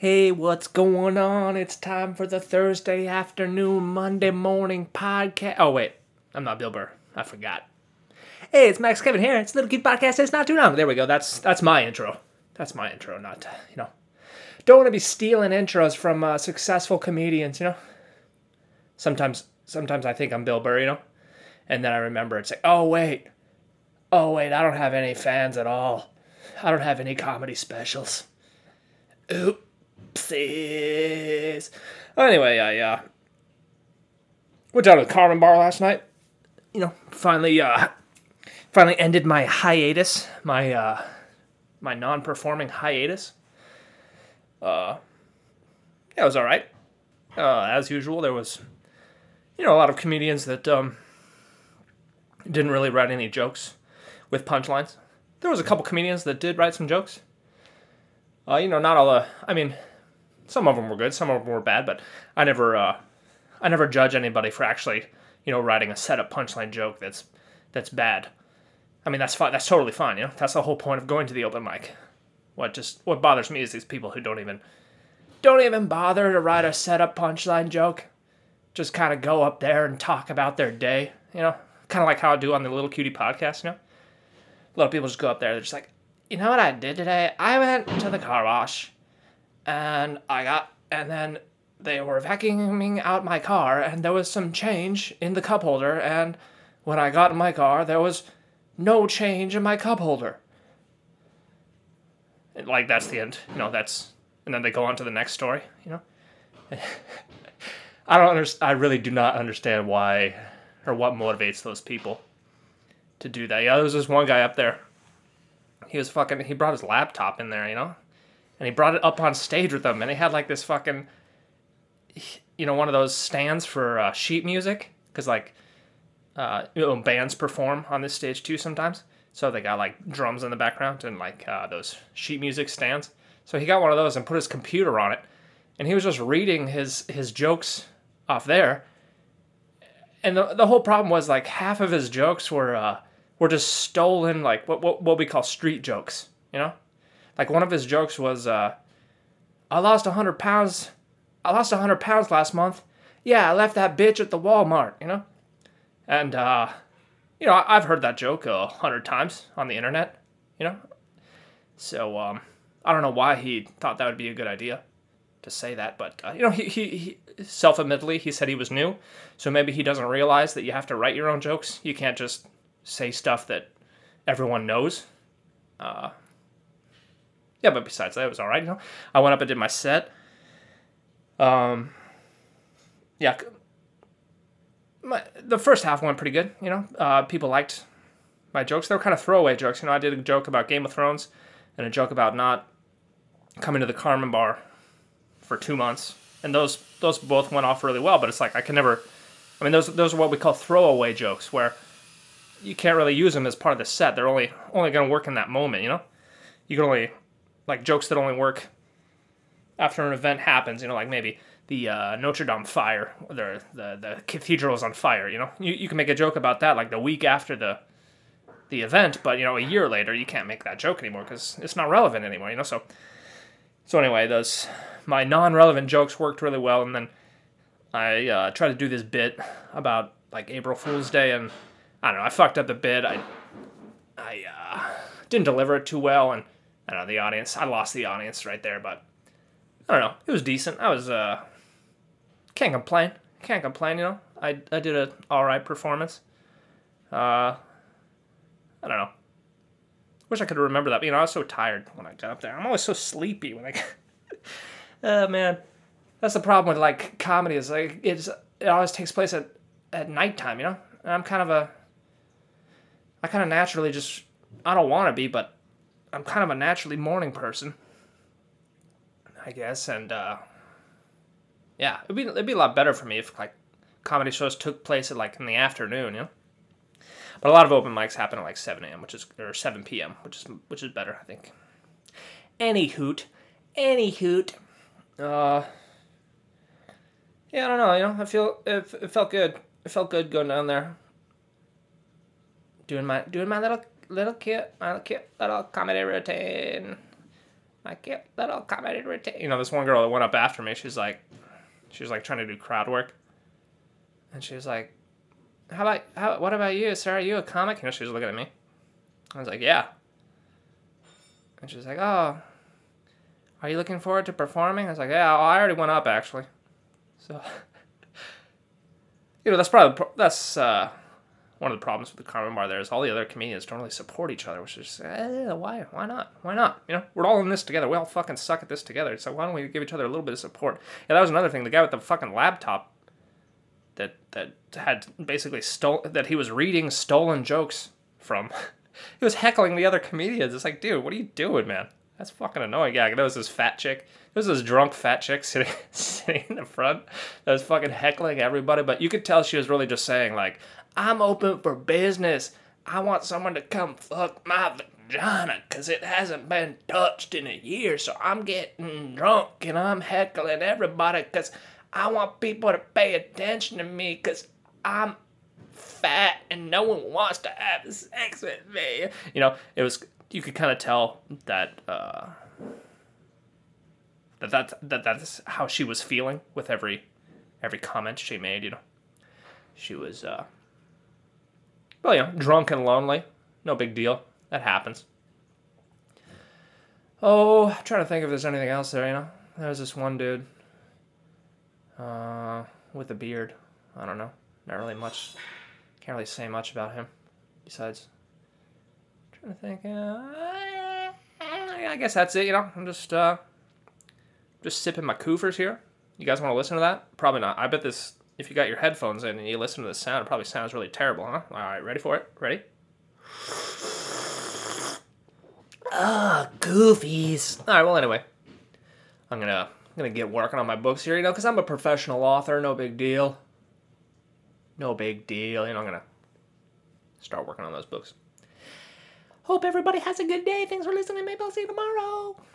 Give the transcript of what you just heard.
Hey, what's going on? It's time for the Thursday afternoon, Monday morning podcast. Oh, wait. I'm not Bill Burr. I forgot. Hey, it's Max Kevin here. It's Little Kid Podcast. It's not too long. There we go. That's that's my intro. That's my intro, not, you know. Don't want to be stealing intros from uh, successful comedians, you know. Sometimes, sometimes I think I'm Bill Burr, you know. And then I remember it's like, oh, wait. Oh, wait, I don't have any fans at all. I don't have any comedy specials. Anyway, I uh, went down to the Carmen Bar last night. You know, finally, uh, finally ended my hiatus, my uh, my non-performing hiatus. Uh, yeah, it was all right. Uh, as usual, there was, you know, a lot of comedians that um, didn't really write any jokes with punchlines. There was a couple comedians that did write some jokes. Uh, you know, not all the. I mean, some of them were good, some of them were bad, but I never, uh, I never judge anybody for actually, you know, writing a setup punchline joke that's that's bad. I mean, that's fine. That's totally fine. You know, that's the whole point of going to the open mic. What just what bothers me is these people who don't even don't even bother to write a setup punchline joke. Just kind of go up there and talk about their day. You know, kind of like how I do on the Little Cutie podcast. You know, a lot of people just go up there. They're just like, you know what I did today? I went to the car wash, and I got and then they were vacuuming out my car, and there was some change in the cup holder, and when I got in my car, there was no change in my cup holder. And, like that's the end. You know, that's and then they go on to the next story. You know, I don't understand. I really do not understand why or what motivates those people to do that. Yeah, there was this one guy up there. He was fucking. He brought his laptop in there. You know, and he brought it up on stage with him, and he had like this fucking, you know, one of those stands for uh, sheet music, because like, uh, you know, bands perform on this stage too sometimes. So they got like drums in the background and like uh, those sheet music stands. So he got one of those and put his computer on it, and he was just reading his his jokes off there. And the the whole problem was like half of his jokes were uh, were just stolen, like what what what we call street jokes, you know. Like one of his jokes was, uh, "I lost hundred pounds. I lost hundred pounds last month. Yeah, I left that bitch at the Walmart, you know." And uh, you know, I've heard that joke a hundred times on the internet, you know. So um, I don't know why he thought that would be a good idea to say that, but uh, you know, he, he, he self-admittedly he said he was new, so maybe he doesn't realize that you have to write your own jokes. You can't just say stuff that everyone knows. Uh, yeah, but besides that, it was all right. You know, I went up and did my set. Um, yeah, my the first half went pretty good. You know, uh, people liked my jokes. They were kind of throwaway jokes. You know, I did a joke about Game of Thrones and a joke about not coming to the Carmen Bar for two months, and those those both went off really well. But it's like I can never. I mean, those those are what we call throwaway jokes, where you can't really use them as part of the set. They're only only going to work in that moment. You know, you can only like jokes that only work after an event happens. You know, like maybe the uh, Notre Dame fire, the, the the cathedral is on fire. You know, you, you can make a joke about that like the week after the the event, but you know, a year later you can't make that joke anymore because it's not relevant anymore. You know, so so anyway, those my non-relevant jokes worked really well, and then I uh, tried to do this bit about like April Fool's Day, and I don't know, I fucked up the bit. I I uh, didn't deliver it too well, and Don't know the audience. I lost the audience right there, but I don't know. It was decent. I was uh can't complain. Can't complain. You know, I I did a all right performance. Uh, I don't know. Wish I could remember that. But, you know, I was so tired when I got up there. I'm always so sleepy when I. Oh uh, man, that's the problem with like comedy. Is like it's it always takes place at at nighttime. You know, and I'm kind of a. I kind of naturally just I don't want to be, but I'm kind of a naturally morning person. I guess, and uh, yeah, it'd be it'd be a lot better for me if like comedy shows took place at like in the afternoon, you know. But a lot of open mics happen at like 7 a.m., which is or 7 p.m., which is which is better, I think. Any hoot, any hoot. Uh, yeah, I don't know. You know, I feel it, it felt good. It felt good going down there, doing my doing my little little cute little cute little comedy routine. My cute little comedy routine. You know, this one girl that went up after me, she's like, she was like trying to do crowd work, and she was like, "How about how? What about you, sir? Are you a comic?" You know, she was looking at me. I was like, "Yeah." And she's like, "Oh, are you looking forward to performing?" I was like, "Yeah, I already went up actually." So, you know, that's probably that's uh, one of the problems with the Carmen Bar. There is all the other comedians don't really support each other, which is eh, why why not why not you know we're all in this together. We all fucking suck at this together. So why don't we give each other a little bit of support? Yeah, that was another thing. The guy with the fucking laptop that that had basically stole that he was reading stolen jokes from. he was heckling the other comedians. It's like, dude, what are you doing, man? That's fucking annoying. Yeah, there was this fat chick. There was this drunk fat chick sitting sitting in the front that was fucking heckling everybody. But you could tell she was really just saying like, "I'm open for business. I want someone to come fuck my vagina because it hasn't been touched in a year. So I'm getting drunk and I'm heckling everybody because I want people to pay attention to me because I'm fat and no one wants to have sex with me. You know, it was you could kind of tell that uh, that that that that's how she was feeling with every every comment she made. You know, she was uh, well, you know, drunk and lonely. No big deal. That happens. Oh, I'm trying to think if there's anything else there. You know, there's this one dude uh, with a beard. I don't know. Not really much. Can't really say much about him. Besides, I'm trying to think. Uh, I guess that's it. You know, I'm just uh, just sipping my Coofers here. You guys want to listen to that? Probably not. I bet this. If you got your headphones in and you listen to the sound, it probably sounds really terrible, huh? All right, ready for it? Ready? Ah, goofies. All right. Well, anyway, I'm gonna I'm gonna get working on my books here, you know, because I'm a professional author. No big deal. No big deal. You know, I'm gonna start working on those books. Hope everybody has a good day. Thanks for listening. Maybe I'll see you tomorrow.